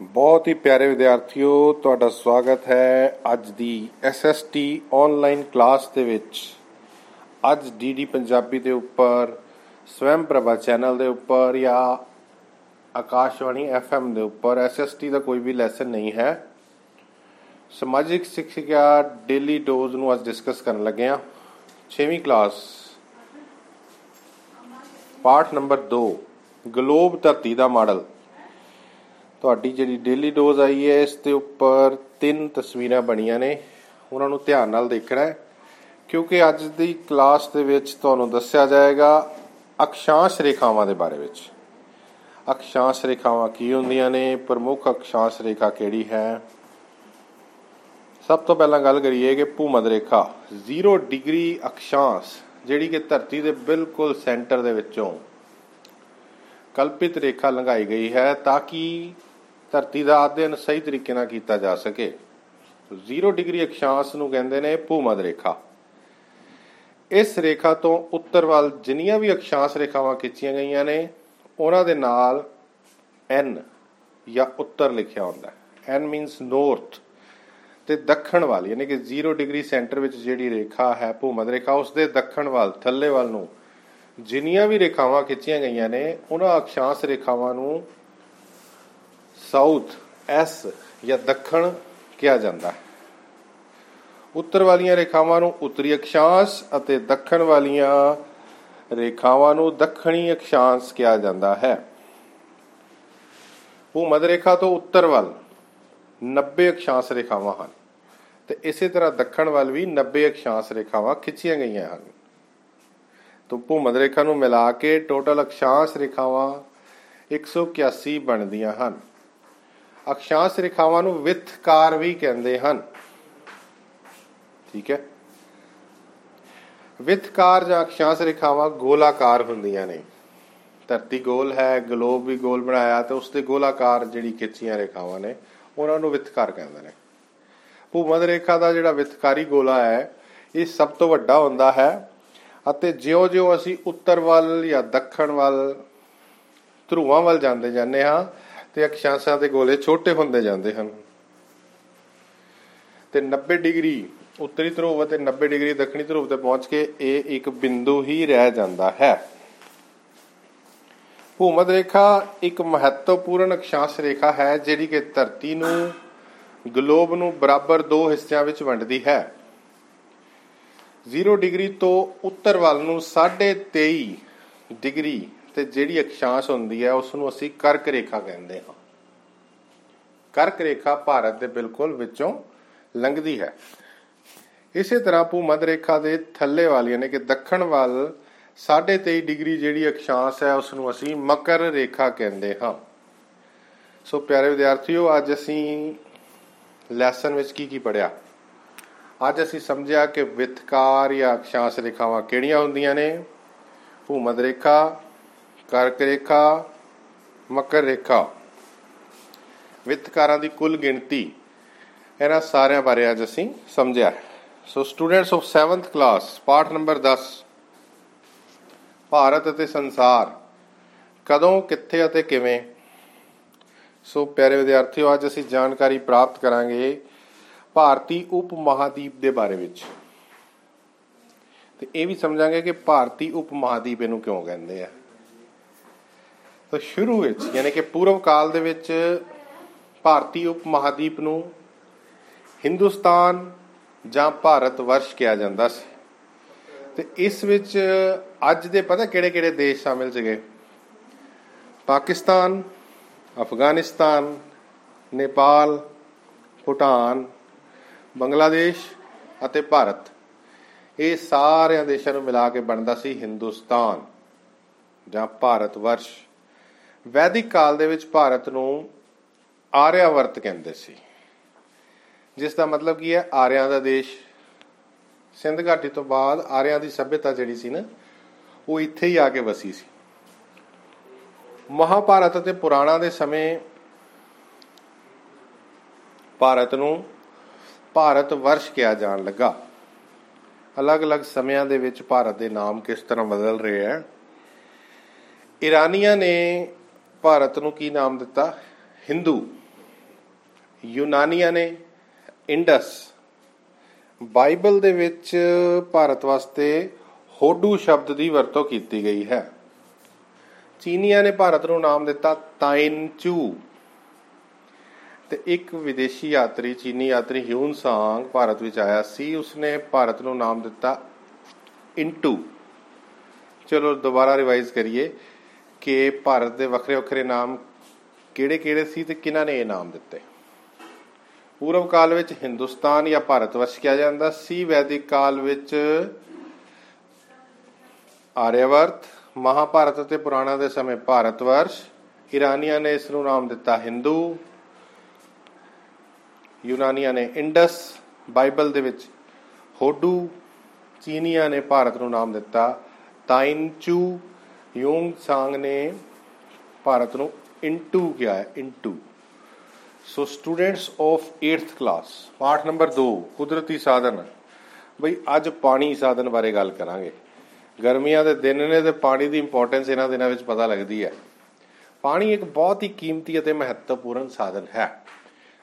ਬਹੁਤ ਹੀ ਪਿਆਰੇ ਵਿਦਿਆਰਥੀਓ, ਤੁਹਾਡਾ ਸਵਾਗਤ ਹੈ ਅੱਜ ਦੀ SST ਆਨਲਾਈਨ ਕਲਾਸ ਦੇ ਵਿੱਚ। ਅੱਜ ਡੀਡੀ ਪੰਜਾਬੀ ਦੇ ਉੱਪਰ ਸਵੈਮ ਪ੍ਰਭਾ ਚੈਨਲ ਦੇ ਉੱਪਰ ਜਾਂ ਆਕਾਸ਼ਵਾਣੀ FM ਦੇ ਉੱਪਰ SST ਦਾ ਕੋਈ ਵੀ ਲੈਸਨ ਨਹੀਂ ਹੈ। ਸਮਾਜਿਕ ਸਿੱਖਿਆ ਡੇਲੀ ਡੋਜ਼ ਨੂੰ ਅੱਜ ਡਿਸਕਸ ਕਰਨ ਲੱਗੇ ਹਾਂ। 6ਵੀਂ ਕਲਾਸ ਪਾਠ ਨੰਬਰ 2 ਗਲੋਬ ਧਰਤੀ ਦਾ ਮਾਡਲ। ਤੁਹਾਡੀ ਜਿਹੜੀ ਡੇਲੀ ਡੋਜ਼ ਆਈ ਹੈ, ਇਸ ਦੇ ਉੱਪਰ ਤਿੰਨ ਤਸਵੀਰਾਂ ਬਣੀਆਂ ਨੇ। ਉਹਨਾਂ ਨੂੰ ਧਿਆਨ ਨਾਲ ਦੇਖਣਾ ਹੈ, ਕਿਉਂਕਿ ਅੱਜ ਦੀ ਕਲਾਸ ਦੇ ਵਿੱਚ ਤੁਹਾਨੂੰ ਦੱਸਿਆ ਜਾਏਗਾ ਅਕਸ਼ਾਂਸ਼ ਰੇਖਾਵਾਂ ਦੇ ਬਾਰੇ ਵਿੱਚ। ਅਕਸ਼ਾਂਸ਼ ਰੇਖਾਵਾਂ ਕੀ ਹੁੰਦੀਆਂ ਨੇ? ਪ੍ਰਮੁੱਖ ਅਕਸ਼ਾਂਸ਼ ਰੇਖਾ ਕਿਹੜੀ ਹੈ? ਸਭ ਤੋਂ ਪਹਿਲਾਂ ਗੱਲ ਕਰੀਏ ਕਿ ਭੂਮਧ ਰੇਖਾ 0 ਡਿਗਰੀ ਅਕਸ਼ਾਂਸ਼, ਜਿਹੜੀ ਕਿ ਧਰਤੀ ਦੇ ਬਿਲਕੁਲ ਸੈਂਟਰ ਦੇ ਵਿੱਚੋਂ ਕਲਪਿਤ ਰੇਖਾ ਲੰਘਾਈ ਗਈ ਹੈ ਤਾਂ ਕਿ ਧਰਤੀ ਦਾ ਅਧਿਐਨ ਸਹੀ ਤਰੀਕੇ ਨਾਲ ਕੀਤਾ ਜਾ ਸਕੇ। 0 ਡਿਗਰੀ ਅਕਸ਼ਾਂਸ਼ ਨੂੰ ਕਹਿੰਦੇ ਨੇ ਭੂਮਧ ਰੇਖਾ। ਇਸ ਰੇਖਾ ਤੋਂ ਉੱਤਰ ਵੱਲ ਜਿੰਨੀਆਂ ਵੀ ਅਕਸ਼ਾਂਸ਼ ਰੇਖਾਵਾਂ ਖਿੱਚੀਆਂ ਗਈਆਂ ਨੇ, ਉਹਨਾਂ ਦੇ ਨਾਲ N ਜਾਂ ਉੱਤਰ ਲਿਖਿਆ ਹੁੰਦਾ ਹੈ। N ਮੀਨਸ ਨਾਰਥ ਤੇ ਦੱਖਣ ਵੱਲ, ਯਾਨੀ ਕਿ 0 ਡਿਗਰੀ ਸੈਂਟਰ ਵਿੱਚ ਜਿਹੜੀ ਰੇਖਾ ਹੈ, ਭੂਮਧ ਰੇਖਾ, ਉਸ ਦੇ ਦੱਖਣ ਵੱਲ, ਥੱਲੇ ਵੱਲ ਨੂੰ ਜਿੰਨੀਆਂ ਵੀ ਰੇਖਾਵਾਂ ਖਿੱਚੀਆਂ ਗਈਆਂ ਨੇ, ਉਹਨਾਂ ਅਕਸ਼ਾਂਸ਼ ਰੇਖਾਵਾਂ ਨੂੰ ਸਾਊਥ ਐਸ ਜਾਂ ਦੱਖਣ ਕਿਹਾ ਜਾਂਦਾ ਹੈ। ਉੱਤਰ ਵਾਲੀਆਂ ਰੇਖਾਵਾਂ ਨੂੰ ਉੱਤਰੀ ਅਕਸ਼ਾਂਸ਼ ਅਤੇ ਦੱਖਣ ਵਾਲੀਆਂ ਰੇਖਾਵਾਂ ਨੂੰ ਦੱਖਣੀ ਅਕਸ਼ਾਂਸ਼ ਕਿਹਾ ਜਾਂਦਾ ਹੈ। ਭੂਮਧ ਰੇਖਾ ਤੋਂ ਉੱਤਰ ਵੱਲ 90 ਅਕਸ਼ਾਂਸ਼ ਰੇਖਾਵਾਂ ਹਨ ਤੇ ਇਸੇ ਤਰ੍ਹਾਂ ਦੱਖਣ ਵੱਲ ਵੀ 90 ਅਕਸ਼ਾਂਸ਼ ਰੇਖਾਵਾਂ ਖਿੱਚੀਆਂ ਗਈਆਂ ਹਨ। ਤੋਂ ਭੂਮਧ ਰੇਖਾ ਨੂੰ ਮਿਲਾ ਕੇ ਟੋਟਲ ਅਕਸ਼ਾਂਸ਼ ਰੇਖਾਵਾਂ 181 ਬਣਦੀਆਂ ਹਨ। ਅਕਸ਼ਾਂਸ਼ ਰੇਖਾਵਾਂ ਨੂੰ ਵਿਤਕਾਰ ਵੀ ਕਹਿੰਦੇ ਹਨ। ਠੀਕ ਹੈ। ਵਿਤਕਾਰ ਜਾਂ ਅਕਸ਼ਾਂਸ਼ ਰੇਖਾਵਾਂ ਗੋਲਾਕਾਰ ਹੁੰਦੀਆਂ ਨੇ। ਧਰਤੀ ਗੋਲ ਹੈ, ਗਲੋਬ ਵੀ ਗੋਲ ਬਣਾਇਆ ਤੇ ਉਸ ਦੇ ਗੋਲਾਕਾਰ ਜਿਹੜੀ ਖਿੱਚੀਆਂ ਰੇਖਾਵਾਂ ਨੇ, ਉਹਨਾਂ ਨੂੰ ਵਿਤਕਾਰ ਕਹਿੰਦੇ ਨੇ। ਭੂਮਧ ਰੇਖਾ ਦਾ ਜਿਹੜਾ ਵਿਤਕਾਰੀ ਗੋਲਾ ਹੈ, ਇਹ ਸਭ ਤੋਂ ਵੱਡਾ ਹੁੰਦਾ ਹੈ ਅਤੇ ਜਿਉਂ-ਜਿਉਂ ਅਸੀਂ ਉੱਤਰ ਵੱਲ ਜਾਂ ਦੱਖਣ ਵੱਲ, ਧਰੂਆਂ ਵੱਲ ਜਾਂਦੇ ਜਾਂਦੇ ਹਾਂ ਤੇ ਅਕਸ਼ਾਂਸ਼ਾਂ ਦੇ ਗੋਲੇ ਛੋਟੇ ਹੁੰਦੇ ਜਾਂਦੇ ਹਨ। ਤੇ 90 ਡਿਗਰੀ ਉੱਤਰੀ ਧਰੁਵ ਅਤੇ 90 ਡਿਗਰੀ ਦੱਖਣੀ ਧਰੁਵ ਤੇ ਪਹੁੰਚ ਕੇ ਇਹ ਇੱਕ ਬਿੰਦੂ ਹੀ ਰਹਿ ਜਾਂਦਾ ਹੈ। ਭੂਮਧ ਰੇਖਾ ਇੱਕ ਮਹੱਤਵਪੂਰਨ ਅਕਸ਼ਾਂਸ਼ ਰੇਖਾ ਹੈ, ਜਿਹੜੀ ਕਿ ਧਰਤੀ ਨੂੰ, ਗਲੋਬ ਨੂੰ ਬਰਾਬਰ ਦੋ ਹਿੱਸਿਆਂ ਵਿੱਚ ਵੰਡਦੀ ਹੈ। 0 ਡਿਗਰੀ ਤੋਂ ਉੱਤਰ ਵੱਲ ਨੂੰ 23.5 ਡਿਗਰੀ ਤੇ ਜਿਹੜੀ ਅਕਸ਼ਾਂਸ਼ ਹੁੰਦੀ ਹੈ ਉਸ ਨੂੰ ਅਸੀਂ ਕਰਕ ਰੇਖਾ ਕਹਿੰਦੇ ਹਾਂ। ਕਰਕ ਰੇਖਾ ਭਾਰਤ ਦੇ ਬਿਲਕੁਲ ਵਿੱਚੋਂ ਲੰਘਦੀ ਹੈ। ਇਸੇ ਤਰ੍ਹਾਂ ਭੂਮਧ ਰੇਖਾ ਦੇ ਥੱਲੇ ਵਾਲੀ ਯਾਨੀ ਕਿ ਦੱਖਣ ਵੱਲ 23.5 ਡਿਗਰੀ ਜਿਹੜੀ ਅਕਸ਼ਾਂਸ਼ ਹੈ ਉਸ ਨੂੰ ਅਸੀਂ ਮਕਰ ਰੇਖਾ ਕਹਿੰਦੇ ਹਾਂ। ਸੋ ਪਿਆਰੇ ਵਿਦਿਆਰਥੀਓ, ਅੱਜ ਅਸੀਂ ਲੈਸਨ ਵਿੱਚ ਕੀ ਕੀ ਪੜਿਆ ਅੱਜ ਅਸੀਂ ਸਮਝਿਆ ਕਿ ਵਿਤਕਾਰ ਜਾਂ ਅਕਸ਼ਾਂਸ਼ ਰੇਖਾਵਾਂ ਕਿਹੜੀਆਂ ਹੁੰਦੀਆਂ ਨੇ? ਭੂਮਧ ਰੇਖਾ ਕਰਕ ਰੇਖਾ, ਮਕਰ ਰੇਖਾ। ਵਿਤਕਾਰਾਂ ਦੀ ਕੁੱਲ ਗਿਣਤੀ ਇਹਨਾਂ ਸਾਰਿਆਂ ਬਾਰੇ ਅੱਜ ਅਸੀਂ ਸਮਝਿਆ so students of 7th class ਪਾਠ ਨੰਬਰ 10 ਭਾਰਤ ਅਤੇ ਸੰਸਾਰ ਕਦੋਂ, ਕਿੱਥੇ ਅਤੇ ਕਿਵੇਂ? ਸੋ ਪਿਆਰੇ ਵਿਦਿਆਰਥੀਓ, ਅੱਜ ਅਸੀਂ ਜਾਣਕਾਰੀ ਪ੍ਰਾਪਤ ਕਰਾਂਗੇ ਭਾਰਤੀ ਉਪ ਮਹਾਦੀਪ ਦੇ ਬਾਰੇ ਵਿੱਚ। ਤੇ ਇਹ ਵੀ ਸਮਝਾਂਗੇ ਕਿ ਭਾਰਤੀ ਉਪ ਮਹਾਦੀਪ ਇਹਨੂੰ ਕਿਉਂ ਕਹਿੰਦੇ ਆ? ਤਾਂ ਸ਼ੁਰੂ ਵਿੱਚ, ਯਾਨੀ ਕਿ ਪੂਰਵ ਕਾਲ ਦੇ ਵਿੱਚ ਭਾਰਤੀ ਉਪ ਮਹਾਦੀਪ ਨੂੰ ਹਿੰਦੁਸਤਾਨ ਜਾਂ ਭਾਰਤ ਵਰਸ਼ ਕਿਹਾ ਜਾਂਦਾ ਸੀ। ਤੇ ਇਸ ਵਿੱਚ ਅੱਜ ਦੇ ਪਤਾ ਕਿਹੜੇ ਕਿਹੜੇ ਦੇਸ਼ ਸ਼ਾਮਿਲ ਸੀਗੇ? ਪਾਕਿਸਤਾਨ, ਅਫਗਾਨਿਸਤਾਨ, ਨੇਪਾਲ, ਭੂਟਾਨ, ਬੰਗਲਾਦੇਸ਼ ਅਤੇ ਭਾਰਤ। ਇਹ ਸਾਰਿਆਂ ਦੇਸ਼ਾਂ ਨੂੰ ਮਿਲਾ ਕੇ ਬਣਦਾ ਸੀ ਹਿੰਦੁਸਤਾਨ ਜਾਂ ਭਾਰਤ ਵਰਸ਼। ਵੈਦਿਕ ਕਾਲ ਦੇ ਵਿੱਚ ਭਾਰਤ ਨੂੰ ਆਰਿਆਵਰਤ ਕਹਿੰਦੇ ਸੀ। ਜਿਸ ਦਾ ਮਤਲਬ ਕੀ ਹੈ, ਆਰਿਆਂ ਦਾ ਦੇਸ਼। ਸਿੰਧ ਘਾਟੀ ਤੋਂ ਬਾਅਦ ਆਰਿਆਂ ਦੀ ਸਭਿਅਤਾ ਜਿਹੜੀ ਸੀ ਨਾ, ਉਹ ਇੱਥੇ ਹੀ ਆ ਕੇ ਵਸੀ ਸੀ। ਮਹਾਭਾਰਤ ਅਤੇ ਪੁਰਾਣਾ ਦੇ ਸਮੇਂ ਭਾਰਤ ਨੂੰ ਭਾਰਤ ਵਰਸ਼ ਕਿਹਾ ਜਾਣ ਲੱਗਾ। ਅਲੱਗ-ਅਲੱਗ ਸਮਿਆਂ ਦੇ ਵਿੱਚ ਭਾਰਤ ਦੇ ਨਾਮ ਕਿਸ ਤਰ੍ਹਾਂ ਬਦਲ ਰਹੇ ਹੈ? ਇਰਾਨੀਆਂ ਨੇ ਭਾਰਤ ਨੂੰ ਕੀ ਨਾਮ ਦਿੱਤਾ? ਹਿੰਦੂ। ਯੂਨਾਨੀਆਂ ਨੇ ਇੰਡਸ। ਬਾਈਬਲ ਦੇ ਵਿੱਚ ਭਾਰਤ ਵਾਸਤੇ ਹੋਡੂ ਸ਼ਬਦ ਦੀ ਵਰਤੋਂ ਕੀਤੀ ਗਈ ਹੈ। ਚੀਨੀਆਂ ਨੇ ਭਾਰਤ ਨੂੰ ਨਾਮ ਦਿੱਤਾ ਤਾਇਨ ਚੂ ਤੇ ਇੱਕ ਵਿਦੇਸ਼ੀ ਯਾਤਰੀ, ਚੀਨੀ ਯਾਤਰੀ ਹਿਊਨ ਸਾਂਗ ਭਾਰਤ ਵਿੱਚ ਆਇਆ ਸੀ। ਉਸਨੇ ਭਾਰਤ ਨੂੰ ਨਾਮ ਦਿੱਤਾ ਇਨਟੂ ਚਲੋ, ਦੁਬਾਰਾ ਰਿਵਾਈਜ਼ ਕਰੀਏ। ਕਿ ਭਾਰਤ ਦੇ ਵੱਖਰੇ ਵੱਖਰੇ ਨਾਮ ਕਿਹੜੇ ਕਿਹੜੇ ਸੀ ਤੇ ਕਿਹਨਾਂ ਨੇ ਇਹ ਨਾਮ ਦਿੱਤੇ? ਪੂਰਵ ਕਾਲ ਵਿੱਚ ਹਿੰਦੁਸਤਾਨ ਜਾਂ ਭਾਰਤ ਵਰਸ਼ ਕਿਹਾ ਜਾਂਦਾ ਸੀ, ਵੈਦਿਕ ਕਾਲ ਵਿੱਚ ਆਰਿਆਵਰਤ ਮਹਾਭਾਰਤ ਅਤੇ ਪੁਰਾਣਾ ਦੇ ਸਮੇਂ ਭਾਰਤ ਵਰਸ਼ ਇਰਾਨੀਆਂ ਨੇ ਇਸ ਨੂੰ ਨਾਮ ਦਿੱਤਾ ਹਿੰਦੂ, ਯੂਨਾਨੀਆਂ ਨੇ ਇੰਡਸ, ਬਾਈਬਲ ਦੇ ਵਿੱਚ ਹੋਡੂ, ਚੀਨੀਆਂ ਨੇ ਭਾਰਤ ਨੂੰ ਨਾਮ ਦਿੱਤਾ ਤਾਇਨਚੂ ਯੂੰਗ ਸਾਂਗ ਨੇ ਭਾਰਤ ਨੂੰ ਇਨਟੂ ਕਿਹਾ ਹੈ into so students of 8th class ਪਾਠ ਨੰਬਰ 2 ਕੁਦਰਤੀ ਸਾਧਨ। ਬਈ, ਅੱਜ ਪਾਣੀ ਸਾਧਨ ਬਾਰੇ ਗੱਲ ਕਰਾਂਗੇ। ਗਰਮੀਆਂ ਦੇ ਦਿਨ ਨੇ ਤੇ ਪਾਣੀ ਦੀ ਇੰਪੋਰਟੈਂਸ ਇਹਨਾਂ ਦਿਨਾਂ ਵਿੱਚ ਪਤਾ ਲੱਗਦੀ ਹੈ। ਪਾਣੀ ਇੱਕ ਬਹੁਤ ਹੀ ਕੀਮਤੀ ਅਤੇ ਮਹੱਤਵਪੂਰਨ ਸਾਧਨ ਹੈ।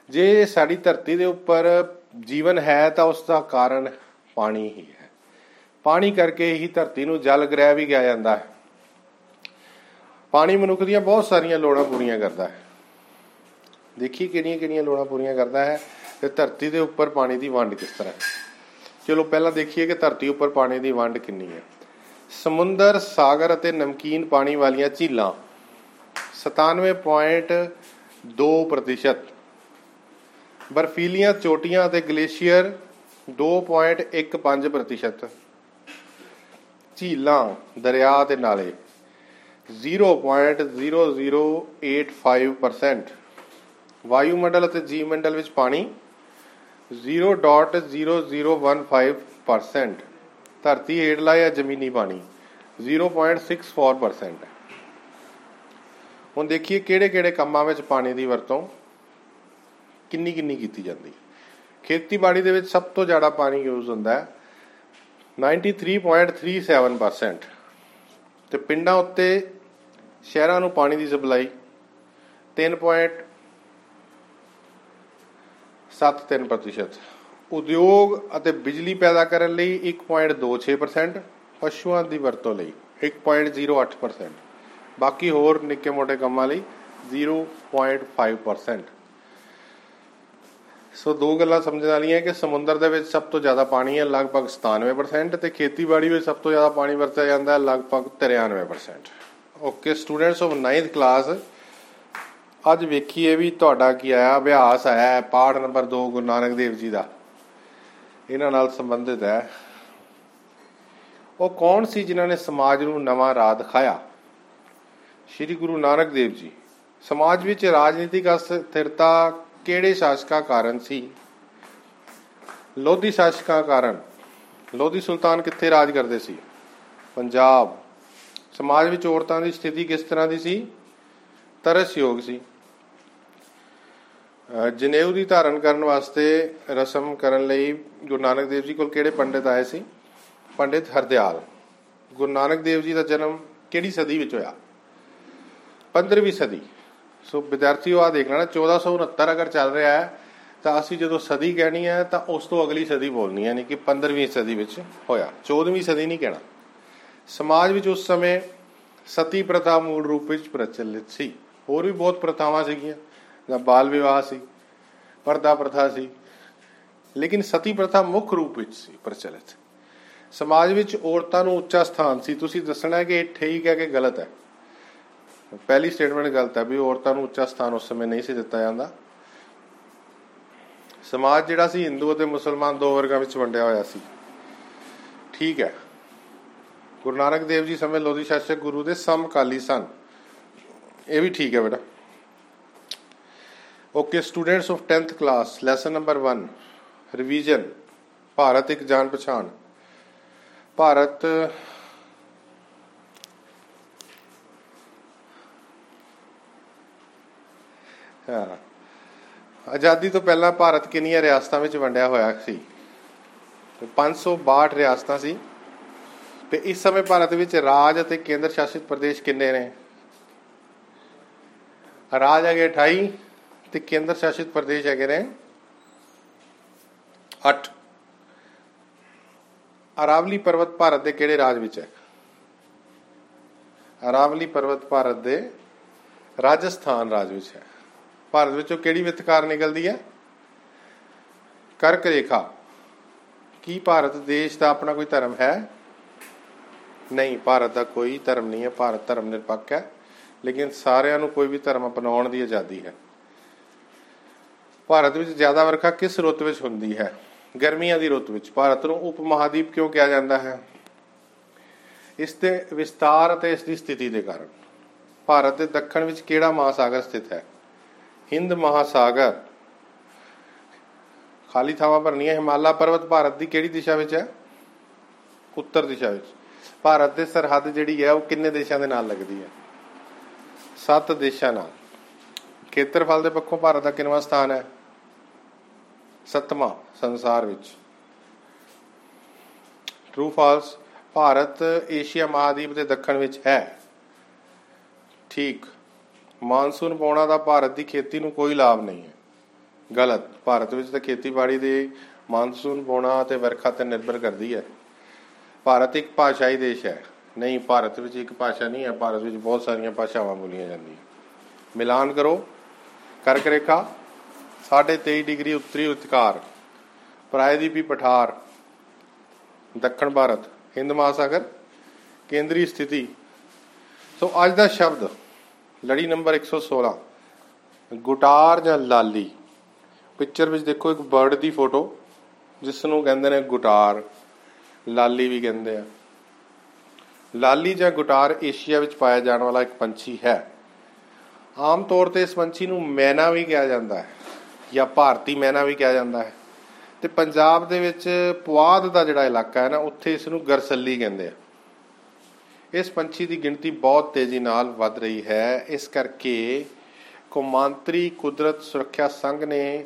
ਜੇ ਸਾਡੀ ਧਰਤੀ ਦੇ ਉੱਪਰ ਜੀਵਨ ਹੈ, ਤਾਂ ਉਸ ਦਾ ਕਾਰਨ ਪਾਣੀ ਹੀ ਹੈ। ਪਾਣੀ ਕਰਕੇ ਹੀ ਧਰਤੀ ਨੂੰ ਜਲ ਗ੍ਰਹਿ ਵੀ ਕਿਹਾ ਜਾਂਦਾ ਹੈ। ਪਾਣੀ ਮਨੁੱਖ ਦੀਆਂ ਬਹੁਤ ਸਾਰੀਆਂ ਲੋੜਾਂ ਪੂਰੀਆਂ ਕਰਦਾ ਹੈ। ਦੇਖੀ ਕਿਹੜੀਆਂ ਕਿਹੜੀਆਂ ਲੋੜਾਂ ਪੂਰੀਆਂ ਕਰਦਾ ਹੈ ਤੇ ਧਰਤੀ ਦੇ ਉੱਪਰ ਪਾਣੀ ਦੀ ਵੰਡ ਕਿਸ ਤਰ੍ਹਾਂ ਹੈ। ਚਲੋ ਪਹਿਲਾਂ ਦੇਖੀਏ ਕਿ ਧਰਤੀ ਉੱਪਰ ਪਾਣੀ ਦੀ ਵੰਡ ਕਿੰਨੀ ਹੈ। ਸਮੁੰਦਰ, ਸਾਗਰ ਅਤੇ ਨਮਕੀਨ ਪਾਣੀ ਵਾਲੀਆਂ ਝੀਲਾਂ 97.2% ਬਰਫੀਲੀਆਂ, ਚੋਟੀਆਂ ਅਤੇ ਗਲੇਸ਼ੀਅਰ 2.15% ਝੀਲਾਂ, ਦਰਿਆ ਤੇ ਨਾਲੇ। 0.0085% ਵਾਯੂਮੰਡਲ ਅਤੇ ਜੀਵਮੰਡਲ ਵਿੱਚ ਪਾਣੀ 0.0015% ਧਰਤੀ ਹੇਠਲਾ ਜਾਂ ਜ਼ਮੀਨੀ ਪਾਣੀ 0.64% ਹੁਣ ਦੇਖੀਏ ਕਿਹੜੇ-ਕਿਹੜੇ ਕੰਮਾਂ ਵਿੱਚ ਪਾਣੀ ਦੀ ਵਰਤੋਂ ਕਿੰਨੀ ਕਿੰਨੀ ਕੀਤੀ ਜਾਂਦੀ। ਖੇਤੀਬਾੜੀ ਦੇ ਵਿੱਚ ਸਭ ਤੋਂ ਜ਼ਿਆਦਾ ਪਾਣੀ ਯੂਜ਼ ਹੁੰਦਾ ਹੈ 93.37% ਤੇ ਪਿੰਡਾਂ ਉੱਤੇ ਸ਼ਹਿਰਾਂ ਨੂੰ ਪਾਣੀ ਦੀ ਸਪਲਾਈ 3.73% ਉਦਯੋਗ ਅਤੇ ਬਿਜਲੀ ਪੈਦਾ ਕਰਨ ਲਈ 1.26% ਪਸ਼ੂਆਂ ਦੀ ਵਰਤੋਂ ਲਈ 1.08% ਬਾਕੀ ਹੋਰ ਨਿੱਕੇ ਮੋਟੇ ਕੰਮਾਂ ਲਈ 0.5% ਸੋ ਦੋ ਗੱਲਾਂ ਸਮਝਣ ਵਾਲੀਆਂ ਕਿ ਸਮੁੰਦਰ ਦੇ ਵਿੱਚ ਸਭ ਤੋਂ ਜ਼ਿਆਦਾ ਪਾਣੀ ਹੈ ਲਗਭਗ 97% ਤੇ ਖੇਤੀਬਾੜੀ ਵਿੱਚ ਸਭ ਤੋਂ ਜ਼ਿਆਦਾ ਪਾਣੀ ਵਰਤਿਆ ਜਾਂਦਾ ਹੈ ਲਗਭਗ 93% okay students of 9th class ਅੱਜ ਵੇਖੀਏ ਵੀ ਤੁਹਾਡਾ ਕੀ ਆਇਆ, ਅਭਿਆਸ ਆਇਆ ਹੈ, ਪਾਠ ਨੰਬਰ 2 ਗੁਰੂ ਨਾਨਕ ਦੇਵ ਜੀ ਦਾ। ਇਹਨਾਂ ਨਾਲ ਸੰਬੰਧਿਤ ਹੈ। ਉਹ ਕੌਣ ਸੀ ਜਿਨ੍ਹਾਂ ਨੇ ਸਮਾਜ ਨੂੰ ਨਵਾਂ ਰਾਹ ਦਿਖਾਇਆ? ਸ੍ਰੀ ਗੁਰੂ ਨਾਨਕ ਦੇਵ ਜੀ। ਸਮਾਜ ਵਿੱਚ ਰਾਜਨੀਤਿਕ ਅਸਥਿਰਤਾ ਕਿਹੜੇ ਸ਼ਾਸਕਾਂ ਕਾਰਨ ਸੀ? ਲੋਧੀ ਸ਼ਾਸਕਾਂ ਕਾਰਨ। ਲੋਧੀ ਸੁਲਤਾਨ ਕਿੱਥੇ ਰਾਜ ਕਰਦੇ ਸੀ? ਪੰਜਾਬ। ਸਮਾਜ ਵਿੱਚ ਔਰਤਾਂ ਦੀ ਸਥਿਤੀ ਕਿਸ ਤਰ੍ਹਾਂ ਦੀ ਸੀ? ਤਰਸਯੋਗ ਸੀ। ਜਨੇਊ ਦੀ ਧਾਰਨ ਕਰਨ ਵਾਸਤੇ ਰਸਮ ਕਰਨ ਲਈ ਗੁਰੂ ਨਾਨਕ ਦੇਵ ਜੀ ਕੋਲ ਕਿਹੜੇ ਪੰਡਿਤ ਆਏ ਸੀ? ਪੰਡਿਤ ਹਰਦਿਆਲ। ਗੁਰੂ ਨਾਨਕ ਦੇਵ ਜੀ ਦਾ ਜਨਮ ਕਿਹੜੀ ਸਦੀ ਵਿੱਚ ਹੋਇਆ? 15ਵੀਂ ਸਦੀ। ਸੋ ਵਿਦਿਆਰਥੀਓ ਆ ਦੇਖਣਾ ਨਾ 1469 ਅਗਰ ਚੱਲ ਰਿਹਾ ਹੈ, ਤਾਂ ਅਸੀਂ ਜਦੋਂ ਸਦੀ ਕਹਿਣੀ ਹੈ, ਤਾਂ ਉਸ ਤੋਂ ਅਗਲੀ ਸਦੀ ਬੋਲਣੀ ਹੈ ਨਹੀਂ ਕਿ 15ਵੀਂ ਸਦੀ ਵਿੱਚ ਹੋਇਆ। 14ਵੀਂ ਸਦੀ ਨਹੀਂ ਕਹਿਣਾ। ਸਮਾਜ ਵਿੱਚ ਉਸ ਸਮੇਂ ਸਤੀ ਪ੍ਰਥਾ ਮੂਲ ਰੂਪ ਵਿੱਚ ਪ੍ਰਚਲਿਤ ਸੀ। ਹੋਰ ਵੀ ਬਹੁਤ ਪ੍ਰਥਾਵਾਂ ਸੀਗੀਆਂ, ਜਾਂ ਬਾਲ ਵਿਵਾਹ ਸੀ, ਪਰਦਾ ਪ੍ਰਥਾ ਸੀ। ਲੇਕਿਨ ਸਤੀ ਪ੍ਰਥਾ ਮੁੱਖ ਰੂਪ ਵਿੱਚ ਸੀ, ਪ੍ਰਚਲਿਤ। ਸਮਾਜ ਵਿੱਚ ਔਰਤਾਂ ਨੂੰ ਉੱਚਾ ਸਥਾਨ ਸੀ। ਤੁਸੀਂ ਦੱਸਣਾ ਕਿ ਇਹ ਠੀਕ ਹੈ ਕਿ ਗਲਤ ਹੈ? ਪਹਿਲੀ ਸਟੇਟਮੈਂਟ ਗਲਤ ਹੈ ਵੀ ਔਰਤਾਂ ਨੂੰ ਉੱਚਾ ਸਥਾਨ ਉਸ ਸਮੇਂ ਨਹੀਂ ਸੀ ਦਿੱਤਾ ਜਾਂਦਾ। ਸਮਾਜ ਜਿਹੜਾ ਸੀ, ਹਿੰਦੂ ਅਤੇ ਮੁਸਲਮਾਨ ਦੋ ਵਰਗਾਂ ਵਿੱਚ ਵੰਡਿਆ ਹੋਇਆ ਸੀ। ਠੀਕ ਹੈ। ਗੁਰੂ ਨਾਨਕ ਦੇਵ ਜੀ ਸਮੇਂ ਲੋਧੀ ਸ਼ਾਸਕ ਗੁਰੂ ਦੇ ਸਮਕਾਲੀ ਸਨ। ਇਹ ਵੀ ਠੀਕ ਹੈ ਬੇਟਾ। Okay students of 10th class lesson number 1 revision Bharat ਇੱਕ ਜਾਣ ਪਛਾਣ। ਭਾਰਤ ਹਾਂ, ਆਜ਼ਾਦੀ ਤੋਂ ਪਹਿਲਾਂ ਭਾਰਤ ਕਿੰਨੀਆਂ ਰਿਆਸਤਾਂ ਵਿੱਚ ਵੰਡਿਆ ਹੋਇਆ ਸੀ? 562 ਰਿਆਸਤਾਂ ਸੀ। ਤੇ ਇਸ ਸਮੇਂ ਭਾਰਤ ਵਿੱਚ ਰਾਜ ਅਤੇ ਕੇਂਦਰ ਸ਼ਾਸਿਤ ਪ੍ਰਦੇਸ਼ ਕਿੰਨੇ ਨੇ? ਰਾਜ ਹੈਗੇ 28 ਤੇ ਕੇਂਦਰ ਸ਼ਾਸਿਤ ਪ੍ਰਦੇਸ਼ ਹੈਗੇ ਨੇ 8 ਅਰਾਵਲੀ ਪਰਬਤ ਭਾਰਤ ਦੇ ਕਿਹੜੇ ਰਾਜ ਵਿੱਚ ਹੈ? ਅਰਾਵਲੀ ਪਰਬਤ ਭਾਰਤ ਦੇ ਰਾਜਸਥਾਨ ਰਾਜ ਵਿੱਚ ਹੈ। ਭਾਰਤ ਵਿੱਚੋਂ ਕਿਹੜੀ ਵਿਤਕਾਰ ਨਿਕਲਦੀ ਹੈ? ਕਰਕ ਰੇਖਾ। ਕੀ ਭਾਰਤ ਦੇਸ਼ ਦਾ ਆਪਣਾ ਕੋਈ ਧਰਮ ਹੈ? ਨਹੀਂ, ਭਾਰਤ ਦਾ ਕੋਈ ਧਰਮ ਨਹੀਂ ਹੈ, ਭਾਰਤ ਧਰਮ ਨਿਰਪੱਖ ਹੈ, ਲੇਕਿਨ ਸਾਰਿਆਂ ਨੂੰ ਕੋਈ ਵੀ ਧਰਮ ਅਪਣਾਉਣ ਦੀ ਆਜ਼ਾਦੀ ਹੈ। ਭਾਰਤ ਵਿੱਚ ਜ਼ਿਆਦਾ ਵਰਖਾ ਕਿਸ ਰੁੱਤ ਵਿੱਚ ਹੁੰਦੀ ਹੈ? ਗਰਮੀਆਂ ਦੀ ਰੁੱਤ ਵਿੱਚ। ਭਾਰਤ ਨੂੰ ਉਪ ਮਹਾਦੀਪ ਕਿਉਂ ਕਿਹਾ ਜਾਂਦਾ ਹੈ? ਇਸ ਦੇ ਵਿਸਤਾਰ ਅਤੇ ਇਸ ਦੀ ਸਥਿਤੀ ਦੇ ਕਾਰਨ। ਭਾਰਤ ਦੇ ਦੱਖਣ ਵਿੱਚ ਕਿਹੜਾ ਮਹਾਸਾਗਰ ਸਥਿਤ ਹੈ? ਹਿੰਦ ਮਹਾਸਾਗਰ। ਖਾਲੀ ਥਾਵਾਂ ਭਰਨੀਆਂ ਹਿਮਾਲਾ ਪਰਬਤ ਭਾਰਤ ਦੀ ਕਿਹੜੀ ਦਿਸ਼ਾ ਵਿੱਚ ਹੈ? ਉੱਤਰ ਦਿਸ਼ਾ ਵਿੱਚ। ਭਾਰਤ ਦੇ ਸਰਹੱਦ ਜਿਹੜੀ ਹੈ ਉਹ ਕਿੰਨੇ ਦੇਸ਼ਾਂ ਦੇ ਨਾਲ ਲੱਗਦੀ ਹੈ? ਸੱਤ ਦੇਸ਼ਾਂ ਨਾਲ। ਖੇਤਰਫਲ ਦੇ ਪੱਖੋਂ ਭਾਰਤ ਦਾ ਕਿੰਨਵਾਂ ਸਥਾਨ ਹੈ? ਸੱਤਵਾਂ ਸੰਸਾਰ ਵਿੱਚ। ਟਰੂ ਫਾਲਸ ਭਾਰਤ ਏਸ਼ੀਆ ਮਹਾਦੀਪ ਦੇ ਦੱਖਣ ਵਿੱਚ ਹੈ। ਠੀਕ। ਮਾਨਸੂਨ ਪਾਉਣਾ ਦਾ ਭਾਰਤ ਦੀ ਖੇਤੀ ਨੂੰ ਕੋਈ ਲਾਭ ਨਹੀਂ ਹੈ। ਗਲਤ। ਭਾਰਤ ਵਿੱਚ ਤਾਂ ਖੇਤੀਬਾੜੀ ਦੇ ਮਾਨਸੂਨ ਪਾਉਣਾ ਤੇ ਵਰਖਾ ਤੇ ਨਿਰਭਰ ਕਰਦੀ ਹੈ। ਭਾਰਤ ਇੱਕ ਭਾਸ਼ਾਈ ਦੇਸ਼ ਹੈ। ਨਹੀਂ, ਭਾਰਤ ਵਿੱਚ ਇੱਕ ਭਾਸ਼ਾ ਨਹੀਂ ਹੈ, ਭਾਰਤ ਵਿੱਚ ਬਹੁਤ ਸਾਰੀਆਂ ਭਾਸ਼ਾਵਾਂ ਬੋਲੀਆਂ ਜਾਂਦੀਆਂ। ਮਿਲਾਨ ਕਰੋ, ਕਰਕ ਰੇਖਾ 23 ਡਿਗਰੀ ਉੱਤਰੀ ਉਤਕਾਰ ਪ੍ਰਾਇਦੀਪੀ ਪਠਾਰ, ਦੱਖਣ ਭਾਰਤ, ਹਿੰਦ ਮਹਾਸਾਗਰ, ਕੇਂਦਰੀ ਸਥਿਤੀ। ਸੋ ਅੱਜ ਦਾ ਸ਼ਬਦ, ਲੜੀ ਨੰਬਰ 116 ਗੁਟਾਰ ਜਾਂ ਲਾਲੀ। ਪਿਕਚਰ ਵਿੱਚ ਦੇਖੋ, ਇੱਕ ਬਰਡ ਦੀ ਫੋਟੋ ਜਿਸ ਨੂੰ ਕਹਿੰਦੇ ਨੇ ਗੁਟਾਰ। ਲਾਲੀ ਵੀ ਕਹਿੰਦੇ ਆ। ਲਾਲੀ ਜਾਂ ਗੁਟਾਰ ਏਸ਼ੀਆ ਵਿੱਚ ਪਾਇਆ ਜਾਣ ਵਾਲਾ ਇੱਕ ਪੰਛੀ ਹੈ। ਆਮ ਤੌਰ ਤੇ ਇਸ ਪੰਛੀ ਨੂੰ ਮੈਨਾ ਵੀ ਕਿਹਾ ਜਾਂਦਾ ਹੈ ਜਾਂ ਭਾਰਤੀ ਮੈਨਾ ਵੀ ਕਿਹਾ ਜਾਂਦਾ ਹੈ। ਤੇ ਪੰਜਾਬ ਦੇ ਵਿੱਚ ਪੁਆਧ ਦਾ ਜਿਹੜਾ ਇਲਾਕਾ ਹੈ ਨਾ, ਉੱਥੇ ਇਸ ਨੂੰ ਗਰਸੱਲੀ ਕਹਿੰਦੇ ਆ। ਇਸ ਪੰਛੀ ਦੀ ਗਿਣਤੀ ਬਹੁਤ ਤੇਜ਼ੀ ਨਾਲ ਵੱਧ ਰਹੀ ਹੈ। ਇਸ ਕਰਕੇ ਕੌਮਾਂਤਰੀ ਕੁਦਰਤ ਸੁਰੱਖਿਆ ਸੰਘ ਨੇ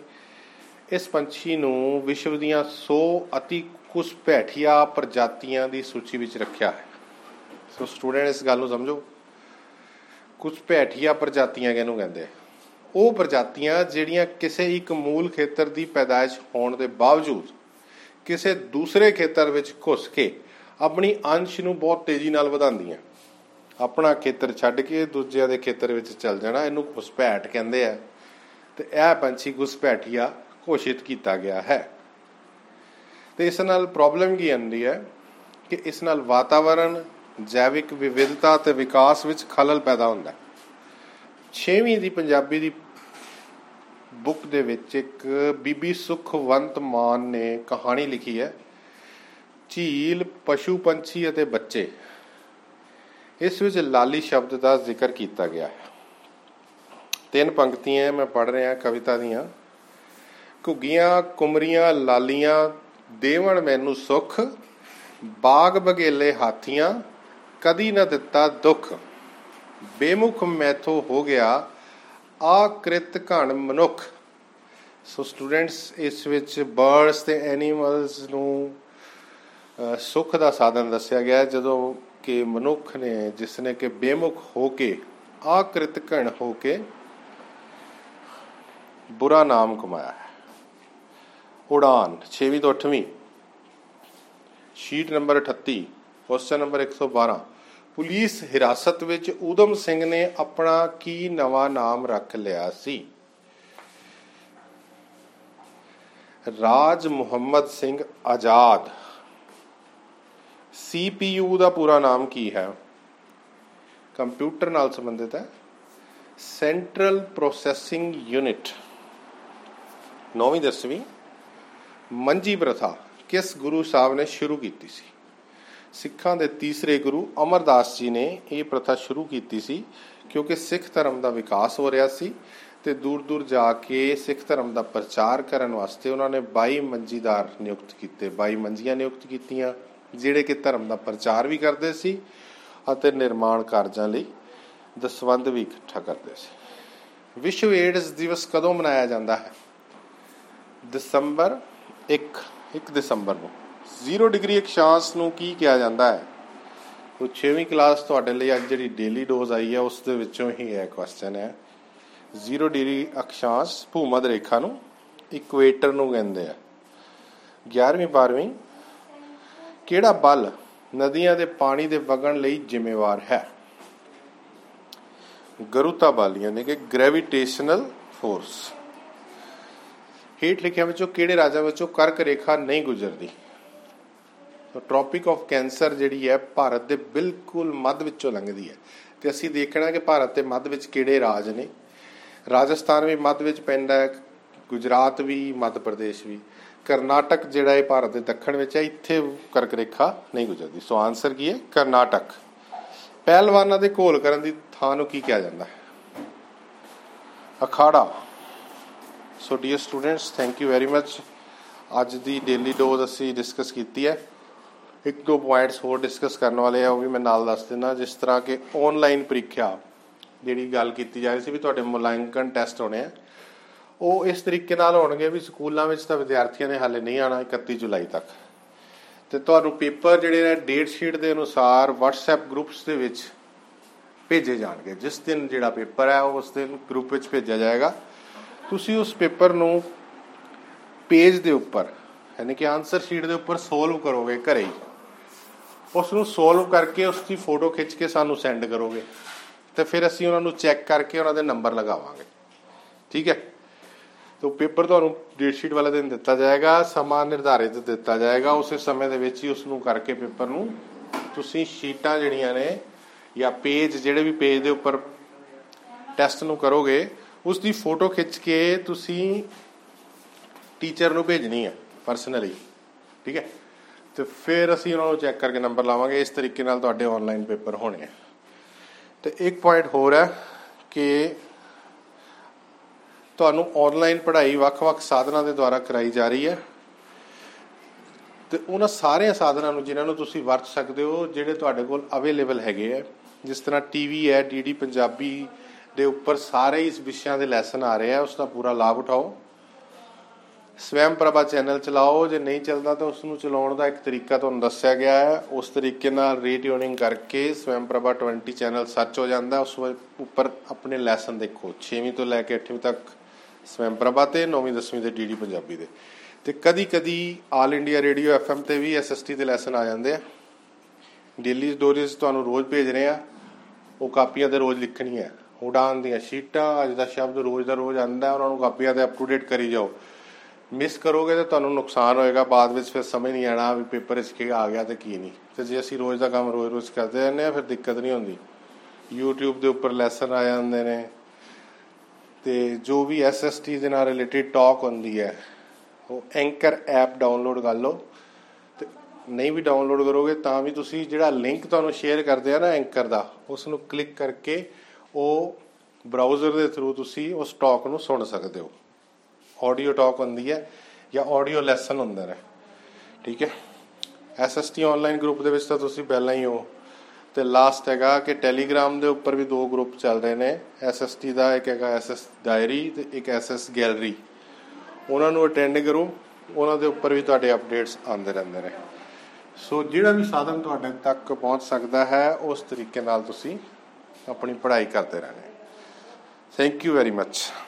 ਇਸ ਪੰਛੀ ਨੂੰ ਵਿਸ਼ਵ ਦੀਆਂ 100 ਅਤੀ ਕੁਸਪੈਠੀਆ ਪ੍ਰਜਾਤੀਆਂ ਦੀ ਸੂਚੀ ਵਿੱਚ ਰੱਖਿਆ ਹੈ। ਸੋ ਸਟੂਡੈਂਟ ਇਸ ਗੱਲ ਨੂੰ ਸਮਝੋ। ਕੁਸਪੈਠੀਆ ਪ੍ਰਜਾਤੀਆਂ ਕਿਹਨੂੰ ਕਹਿੰਦੇ ਆ? ਉਹ ਪ੍ਰਜਾਤੀਆਂ ਜਿਹੜੀਆਂ ਕਿਸੇ ਇੱਕ ਮੂਲ ਖੇਤਰ ਦੀ ਪੈਦਾਇਸ਼ ਹੋਣ ਦੇ ਬਾਵਜੂਦ ਕਿਸੇ ਦੂਸਰੇ ਖੇਤਰ ਵਿੱਚ ਘੁਸ ਕੇ ਆਪਣੀ ਅੰਸ਼ ਨੂੰ ਬਹੁਤ ਤੇਜ਼ੀ ਨਾਲ ਵਧਾਉਂਦੀਆਂ। ਆਪਣਾ ਖੇਤਰ ਛੱਡ ਕੇ ਦੂਜਿਆਂ ਦੇ ਖੇਤਰ ਵਿੱਚ ਚੱਲ ਜਾਣਾ, ਇਹਨੂੰ ਘੁਸਪੈਠ ਕਹਿੰਦੇ ਆ। ਤੇ ਇਹ ਪੰਛੀ ਘੁਸਪੈਠੀਆ ਘੋਸ਼ਿਤ ਕੀਤਾ ਗਿਆ ਹੈ। ਤੇ ਇਸ ਨਾਲ ਪ੍ਰੋਬਲਮ ਕੀ ਆਉਂਦੀ ਹੈ ਕਿ ਇਸ ਨਾਲ ਵਾਤਾਵਰਣ, ਜੈਵਿਕ ਵਿਵਿਧਤਾ ਤੇ ਵਿਕਾਸ ਵਿੱਚ ਖਲਲ ਪੈਦਾ ਹੁੰਦਾ ਹੈ। 6ਵੀਂ ਦੀ ਪੰਜਾਬੀ ਦੀ ਬੁੱਕ ਦੇ ਵਿੱਚ ਇੱਕ ਬੀਬੀ ਸੁਖਵੰਤ ਮਾਨ ਨੇ ਕਹਾਣੀ ਲਿਖੀ ਹੈ, ਝੀਲ, ਪਸ਼ੂ ਪੰਛੀ ਅਤੇ ਬੱਚੇ। ਇਸ ਵਿੱਚ ਲਾਲੀ ਸ਼ਬਦ ਦਾ ਜ਼ਿਕਰ ਕੀਤਾ ਗਿਆ ਹੈ। ਤਿੰਨ ਪੰਕਤੀਆਂ ਮੈਂ ਪੜ੍ਹ ਰਿਹਾ, ਕਵਿਤਾ ਦੀਆਂ। ਘੁੱਗੀਆਂ, ਕੁਮਰੀਆਂ, ਲਾਲੀਆਂ, ਦੇਵਣ ਮੈਨੂੰ ਸੁਖ, ਬਾਗ ਬਗੇਲੇ ਹਾਥੀਆਂ, ਕਦੀ ਨਾ ਦਿੱਤਾ ਦੁੱਖ। ਬੇਮੁਖ ਮੈਥੋਂ ਹੋ ਗਿਆ ਆਕ੍ਰਿਤ ਘਣ ਮਨੁੱਖ। ਸੋ ਸਟੂਡੈਂਟਸ ਇਸ ਵਿੱਚ ਬਰਡਸ ਤੇ ਐਨੀਮਲਸ ਨੂੰ ਸੁੱਖ ਦਾ ਸਾਧਨ ਦੱਸਿਆ ਗਿਆ ਜਦੋਂ ਕਿ ਮਨੁੱਖ ਨੇ, ਜਿਸ ਨੇ ਕਿ ਬੇਮੁਖ ਹੋ ਕੇ ਆਕ੍ਰਿਤ ਘਣ ਹੋ ਕੇ ਬੁਰਾ ਨਾਮ ਕਮਾਇਆ ਹੈ। ਉਡਾਨ 6ਵੀਂ ਤੋਂ 8ਵੀਂ sheet number 38 question number 112 police ਹਿਰਾਸਤ ਵਿੱਚ ਊਧਮ ਸਿੰਘ ਨੇ ਆਪਣਾ ਕੀ ਨਵਾਂ ਨਾਮ ਰੱਖ ਲਿਆ ਸੀ? ਰਾਜ ਮੁਹੰਮਦ ਸਿੰਘ ਆਜ਼ਾਦ। CPU ਦਾ ਪੂਰਾ ਨਾਮ ਕੀ ਹੈ? ਕੰਪਿਊਟਰ ਨਾਲ ਸੰਬੰਧਿਤ ਹੈ। ਸੈਂਟਰਲ ਪ੍ਰੋਸੈਸਿੰਗ ਯੂਨਿਟ ਨੌਵੀਂ ਦਸਵੀਂ। ਮੰਜੀ ਪ੍ਰਥਾ ਕਿਸ ਗੁਰੂ ਸਾਹਿਬ ਨੇ ਸ਼ੁਰੂ ਕੀਤੀ ਸੀ? ਸਿੱਖਾਂ ਦੇ ਤੀਸਰੇ ਗੁਰੂ ਅਮਰਦਾਸ ਜੀ ਨੇ ਇਹ ਪ੍ਰਥਾ ਸ਼ੁਰੂ ਕੀਤੀ ਸੀ ਕਿਉਂਕਿ ਸਿੱਖ ਧਰਮ ਦਾ ਵਿਕਾਸ ਹੋ ਰਿਹਾ ਸੀ ਤੇ ਦੂਰ ਦੂਰ ਜਾ ਕੇ ਸਿੱਖ ਧਰਮ ਦਾ ਪ੍ਰਚਾਰ ਕਰਨ ਵਾਸਤੇ ਉਹਨਾਂ ਨੇ 22 ਮੰਜੀਦਾਰ ਨਿਯੁਕਤ ਕੀਤੇ 22 ਮੰਜੀਆਂ ਨਿਯੁਕਤ ਕੀਤੀਆਂ, ਜਿਹੜੇ ਕਿ ਧਰਮ ਦਾ ਪ੍ਰਚਾਰ ਵੀ ਕਰਦੇ ਸੀ ਅਤੇ ਨਿਰਮਾਣ ਕਾਰਜਾਂ ਲਈ ਦਸਵੰਦ ਵੀ ਇਕੱਠਾ ਕਰਦੇ ਸੀ। ਵਿਸ਼ਵ ਏਡਸ ਦਿਵਸ ਕਦੋਂ ਮਨਾਇਆ ਜਾਂਦਾ ਹੈ? ਦਸੰਬਰ 1 1 ਦਸੰਬਰ ਨੂੰ। 0 ਡਿਗਰੀ ਅਕਸ਼ਾਂਸ਼ ਨੂੰ ਕੀ ਕਿਹਾ ਜਾਂਦਾ ਹੈ? ਉਹ 6ਵੀਂ ਕਲਾਸ ਤੁਹਾਡੇ ਲਈ ਅੱਜ ਜਿਹੜੀ ਡੇਲੀ ਡੋਜ਼ ਆਈ ਹੈ, ਉਸ ਦੇ ਵਿੱਚੋਂ ਹੀ ਇਹ ਕੁਐਸਚਨ ਹੈ। 0 ਡਿਗਰੀ ਅਕਸ਼ਾਂਸ਼ ਭੂਮਧ ਰੇਖਾ ਨੂੰ ਇਕੁਏਟਰ ਨੂੰ ਕਹਿੰਦੇ ਆ। 11ਵੀਂ 12ਵੀਂ ਕਿਹੜਾ ਬਲ ਨਦੀਆਂ ਦੇ ਪਾਣੀ ਦੇ ਵਗਣ ਲਈ ਜ਼ਿੰਮੇਵਾਰ ਹੈ? ਗਰੁਤਾ ਬਲ, ਯਾਨੀ ਕਿ ਗ੍ਰੈਵਿਟੇਸ਼ਨਲ ਫੋਰਸ ਹੇਠ ਲਿਖਿਆਂ ਵਿੱਚੋਂ ਕਿਹੜੇ ਰਾਜਾਂ ਵਿੱਚੋਂ ਕਰਕ ਰੇਖਾ ਨਹੀਂ ਗੁਜ਼ਰਦੀ? ਤਾਂ ਟ੍ਰੋਪਿਕ ਆਫ ਕੈਂਸਰ ਜਿਹੜੀ ਹੈ ਭਾਰਤ ਦੇ ਬਿਲਕੁਲ ਮੱਧ ਵਿੱਚੋਂ ਲੰਘਦੀ ਹੈ। ਤੇ ਅਸੀਂ ਦੇਖਣਾ ਕਿ ਭਾਰਤ ਦੇ ਮੱਧ ਵਿੱਚ ਕਿਹੜੇ ਰਾਜ ਨੇ? ਰਾਜਸਥਾਨ ਵੀ ਮੱਧ ਵਿੱਚ ਪੈਂਦਾ ਹੈ, ਗੁਜਰਾਤ ਵੀ, ਮੱਧ ਪ੍ਰਦੇਸ਼ ਵੀ। ਕਰਨਾਟਕ ਜਿਹੜਾ ਹੈ ਭਾਰਤ ਦੇ ਦੱਖਣ ਵਿੱਚ ਹੈ, ਇੱਥੇ ਕਰਕ ਰੇਖਾ ਨਹੀਂ ਗੁਜ਼ਰਦੀ। ਸੋ ਆਨਸਰ ਕੀ ਹੈ? ਕਰਨਾਟਕ। ਪਹਿਲਵਾਨਾਂ ਦੇ ਘੋਲ ਕਰਨ ਦੀ ਥਾਂ ਨੂੰ ਕੀ ਕਿਹਾ ਜਾਂਦਾ ਹੈ? ਅਖਾੜਾ। So dear students thank you very much ਅੱਜ ਦੀ ਡੇਲੀ ਡੋਜ਼ ਅਸੀਂ ਡਿਸਕਸ ਕੀਤੀ ਹੈ। ਇੱਕ ਦੋ ਪੁਆਇੰਟਸ ਹੋਰ ਡਿਸਕਸ ਕਰਨ ਵਾਲੇ ਆ, ਉਹ ਵੀ ਮੈਂ ਨਾਲ ਦੱਸ ਦਿੰਦਾ। ਜਿਸ ਤਰ੍ਹਾਂ ਕਿ ਆਨਲਾਈਨ ਪ੍ਰੀਖਿਆ ਜਿਹੜੀ ਗੱਲ ਕੀਤੀ ਜਾ ਰਹੀ ਸੀ ਵੀ ਤੁਹਾਡੇ ਮੁਲਾਂਕਣ ਟੈਸਟ ਹੋਣੇ ਆ। ਉਹ ਇਸ ਤਰੀਕੇ ਨਾਲ ਹੋਣਗੇ ਵੀ ਸਕੂਲਾਂ ਵਿੱਚ ਤਾਂ ਵਿਦਿਆਰਥੀਆਂ ਨੇ ਹਾਲੇ ਨਹੀਂ ਆਣਾ 31 ਜੁਲਾਈ ਤੱਕ। ਤੇ ਤੁਹਾਨੂੰ ਪੇਪਰ ਜਿਹੜੇ ਨੇ ਡੇਟ ਸ਼ੀਟ ਦੇ ਅਨੁਸਾਰ WhatsApp ਗਰੁੱਪਸ ਦੇ ਵਿੱਚ ਭੇਜੇ ਜਾਣਗੇ। ਜਿਸ ਦਿਨ ਜਿਹੜਾ ਪੇਪਰ ਹੈ, ਉਸ ਦਿਨ ਗਰੁੱਪ ਵਿੱਚ ਭੇਜਿਆ ਜਾਏਗਾ। ਤੁਸੀਂ ਉਸ ਪੇਪਰ ਨੂੰ ਪੇਜ ਦੇ ਉੱਪਰ, ਯਾਨੀ ਕਿ ਆਨਸਰ ਸ਼ੀਟ ਦੇ ਉੱਪਰ ਸੋਲਵ ਕਰੋਗੇ ਘਰੇ ਹੀ, ਉਸ ਨੂੰ ਸੋਲਵ ਕਰਕੇ ਉਸ ਦੀ ਫੋਟੋ ਖਿੱਚ ਕੇ ਸਾਨੂੰ ਸੈਂਡ ਕਰੋਗੇ, ਤੇ ਫਿਰ ਅਸੀਂ ਉਹਨਾਂ ਨੂੰ ਚੈੱਕ ਕਰਕੇ ਉਹਨਾਂ ਦੇ ਨੰਬਰ ਲਗਾਵਾਂਗੇ। ਠੀਕ ਹੈ? ਤੋ ਪੇਪਰ ਤੁਹਾਨੂੰ ਡੇਟ ਸ਼ੀਟ ਵਾਲੇ ਦਿਨ ਦਿੱਤਾ ਜਾਏਗਾ, ਸਮਾਂ ਨਿਰਧਾਰਿਤ ਦਿੱਤਾ ਜਾਏਗਾ, ਉਸੇ ਸਮੇਂ ਦੇ ਵਿੱਚ ਹੀ ਉਸ ਨੂੰ ਕਰਕੇ ਪੇਪਰ ਨੂੰ ਤੁਸੀਂ ਸ਼ੀਟਾਂ ਜਿਹੜੀਆਂ ਨੇ ਜਾਂ ਪੇਜ ਜਿਹੜੇ ਵੀ ਪੇਜ ਦੇ ਉੱਪਰ ਟੈਸਟ ਨੂੰ ਕਰੋਗੇ ਉਸ ਦੀ ਫੋਟੋ ਖਿੱਚ ਕੇ ਤੁਸੀਂ ਟੀਚਰ ਨੂੰ ਭੇਜਣੀ ਹੈ ਪਰਸਨਲੀ ਠੀਕ ਹੈ? ਤੇ ਫਿਰ ਅਸੀਂ ਉਹਨਾਂ ਨੂੰ ਚੈੱਕ ਕਰਕੇ ਨੰਬਰ ਲਾਵਾਂਗੇ, ਇਸ ਤਰੀਕੇ ਨਾਲ ਤੁਹਾਡੇ ਆਨਲਾਈਨ ਪੇਪਰ ਹੋਣੇ ਆ। ਤੇ ਇੱਕ ਪੁਆਇੰਟ ਹੋਰ ਹੈ ਕਿ ਤੁਹਾਨੂੰ ਆਨਲਾਈਨ ਪੜ੍ਹਾਈ ਵੱਖ-ਵੱਖ ਸਾਧਨਾਂ ਦੇ ਦੁਆਰਾ ਕਰਾਈ ਜਾ ਰਹੀ ਹੈ। ਤੇ ਉਹਨਾਂ ਸਾਰੇ ਸਾਧਨਾਂ ਨੂੰ, ਜਿਨ੍ਹਾਂ ਨੂੰ ਤੁਸੀਂ ਵਰਤ ਸਕਦੇ ਹੋ, ਜਿਹੜੇ ਤੁਹਾਡੇ ਕੋਲ ਅਵੇਲੇਬਲ ਹੈਗੇ ਆ, ਜਿਸ ਤਰ੍ਹਾਂ ਟੀਵੀ ਹੈ ਡੀਡੀ ਪੰਜਾਬੀ ਦੇ ਉੱਪਰ ਸਾਰੇ ਇਸ ਵਿਸ਼ਿਆਂ ਦੇ ਲੈਸਨ ਆ ਰਹੇ ਆ, ਉਸ ਦਾ ਪੂਰਾ ਲਾਭ ਉਠਾਓ। ਸਵੈਮ ਪ੍ਰਭਾ ਚੈਨਲ ਚਲਾਓ, ਜੇ ਨਹੀਂ ਚੱਲਦਾ ਤਾਂ ਉਸ ਨੂੰ ਚਲਾਉਣ ਦਾ ਇੱਕ ਤਰੀਕਾ ਤੁਹਾਨੂੰ ਦੱਸਿਆ ਗਿਆ ਹੈ। ਉਸ ਤਰੀਕੇ ਨਾਲ ਰੀਟਿਊਨਿੰਗ ਕਰਕੇ ਸਵੈਮ ਪ੍ਰਭਾ 20 ਚੈਨਲ ਸਰਚ ਹੋ ਜਾਂਦਾ, ਉਸ ਉੱਪਰ ਆਪਣੇ ਲੈਸਨ ਦੇਖੋ। 6ਵੀਂ ਤੋਂ ਲੈ ਕੇ 8ਵੀਂ ਤੱਕ ਸਵੈਮ ਪ੍ਰਭਾ ਤੇ 9ਵੀਂ 10ਵੀਂ ਦੇ ਡੀਡੀ ਪੰਜਾਬੀ ਦੇ। ਤੇ ਕਦੀ ਕਦੀ ਆਲ ਇੰਡੀਆ ਰੇਡੀਓ ਐਫਐਮ ਤੇ ਵੀ ਐਸਐਸਟੀ ਦੇ ਲੈਸਨ ਆ ਜਾਂਦੇ ਆ। ਡੇਲੀ ਸਟੋਰੀਜ਼ ਤੁਹਾਨੂੰ ਰੋਜ਼ ਭੇਜ ਰਹੇ ਆ। ਉਹ ਕਾਪੀਆਂ ਤੇ ਰੋਜ਼ ਲਿਖਣੀਆਂ। ਉਡਾਨ ਦੀਆਂ ਸ਼ੀਟਾਂ, ਅੱਜ ਦਾ ਸ਼ਬਦ ਰੋਜ਼ ਦਾ ਰੋਜ਼ ਆਂਦਾ ਉਹਨਾਂ ਨੂੰ ਕਾਪੀਆਂ ਤੇ ਅਪ ਟੂ ਡੇਟ ਕਰੀ ਜਾਓ। ਮਿਸ ਕਰੋਗੇ ਤਾਂ ਤੁਹਾਨੂੰ ਨੁਕਸਾਨ ਹੋਏਗਾ, ਬਾਅਦ ਵਿੱਚ ਫਿਰ ਸਮਝ ਨਹੀਂ ਆਣਾ ਵੀ ਪੇਪਰ ਇਸ ਕੀ ਆ ਗਿਆ ਤੇ ਕੀ ਨਹੀਂ। ਤੇ ਜੇ ਅਸੀਂ ਰੋਜ਼ ਦਾ ਕੰਮ ਰੋਜ਼-ਰੋਜ਼ ਕਰਦੇ ਰਹਿੰਦੇ ਆ ਫਿਰ ਦਿੱਕਤ ਨਹੀਂ ਹੁੰਦੀ। YouTube ਦੇ ਉੱਪਰ ਲੈਸਨ ਆ ਜਾਂਦੇ ਨੇ। ਤੇ ਜੋ ਵੀ SST ਦੇ ਨਾਲ ਰਿਲੇਟਡ ਟਾਕ ਹੁੰਦੀ ਹੈ, ਉਹ ਐਂਕਰ ਐਪ ਡਾਊਨਲੋਡ ਕਰ ਲਓ। ਤੇ ਨਹੀਂ ਵੀ ਡਾਊਨਲੋਡ ਕਰੋਗੇ, ਤਾਂ ਵੀ ਤੁਸੀਂ ਜਿਹੜਾ ਲਿੰਕ ਤੁਹਾਨੂੰ ਸ਼ੇਅਰ ਕਰਦੇ ਆ ਨਾ ਐਂਕਰ ਦਾ ਉਸ ਨੂੰ ਕਲਿੱਕ ਕਰਕੇ ਉਹ ਬਰਾਊਜ਼ਰ ਦੇ ਥਰੂ ਤੁਸੀਂ ਉਸ ਟਾਕ ਨੂੰ ਸੁਣ ਸਕਦੇ ਹੋ। ਆਡੀਓ ਟਾਕ ਹੁੰਦੀ ਹੈ ਜਾਂ ਆਡੀਓ ਲੈਸਨ ਹੁੰਦੇ ਨੇ ਠੀਕ ਹੈ? ਐਸਐਸਟੀ ਆਨਲਾਈਨ ਗਰੁੱਪ ਦੇ ਵਿੱਚ ਤਾਂ ਤੁਸੀਂ ਪਹਿਲਾਂ ਹੀ ਹੋ। ਤੇ ਲਾਸਟ ਹੈਗਾ ਕਿ ਟੈਲੀਗ੍ਰਾਮ ਦੇ ਉੱਪਰ ਵੀ ਦੋ ਗਰੁੱਪ ਚੱਲ ਰਹੇ ਨੇ। ਐਸਐਸਟੀ ਦਾ ਇੱਕ ਹੈਗਾ ਐਸਐਸ ਡਾਇਰੀ ਤੇ ਇੱਕ ਐਸਐਸ ਗੈਲਰੀ ਉਹਨਾਂ ਨੂੰ ਅਟੈਂਡ ਕਰੋ। ਉਹਨਾਂ ਦੇ ਉੱਪਰ ਵੀ ਤੁਹਾਡੇ ਅਪਡੇਟਸ ਆਉਂਦੇ ਰਹਿੰਦੇ ਨੇ। ਸੋ ਜਿਹੜਾ ਵੀ ਸਾਧਨ ਤੁਹਾਡੇ ਤੱਕ ਪਹੁੰਚ ਸਕਦਾ ਹੈ, ਉਸ ਤਰੀਕੇ ਨਾਲ ਤੁਸੀਂ ਆਪਣੀ ਪੜ੍ਹਾਈ ਕਰਦੇ ਰਹਿਣਾ। Thank you very much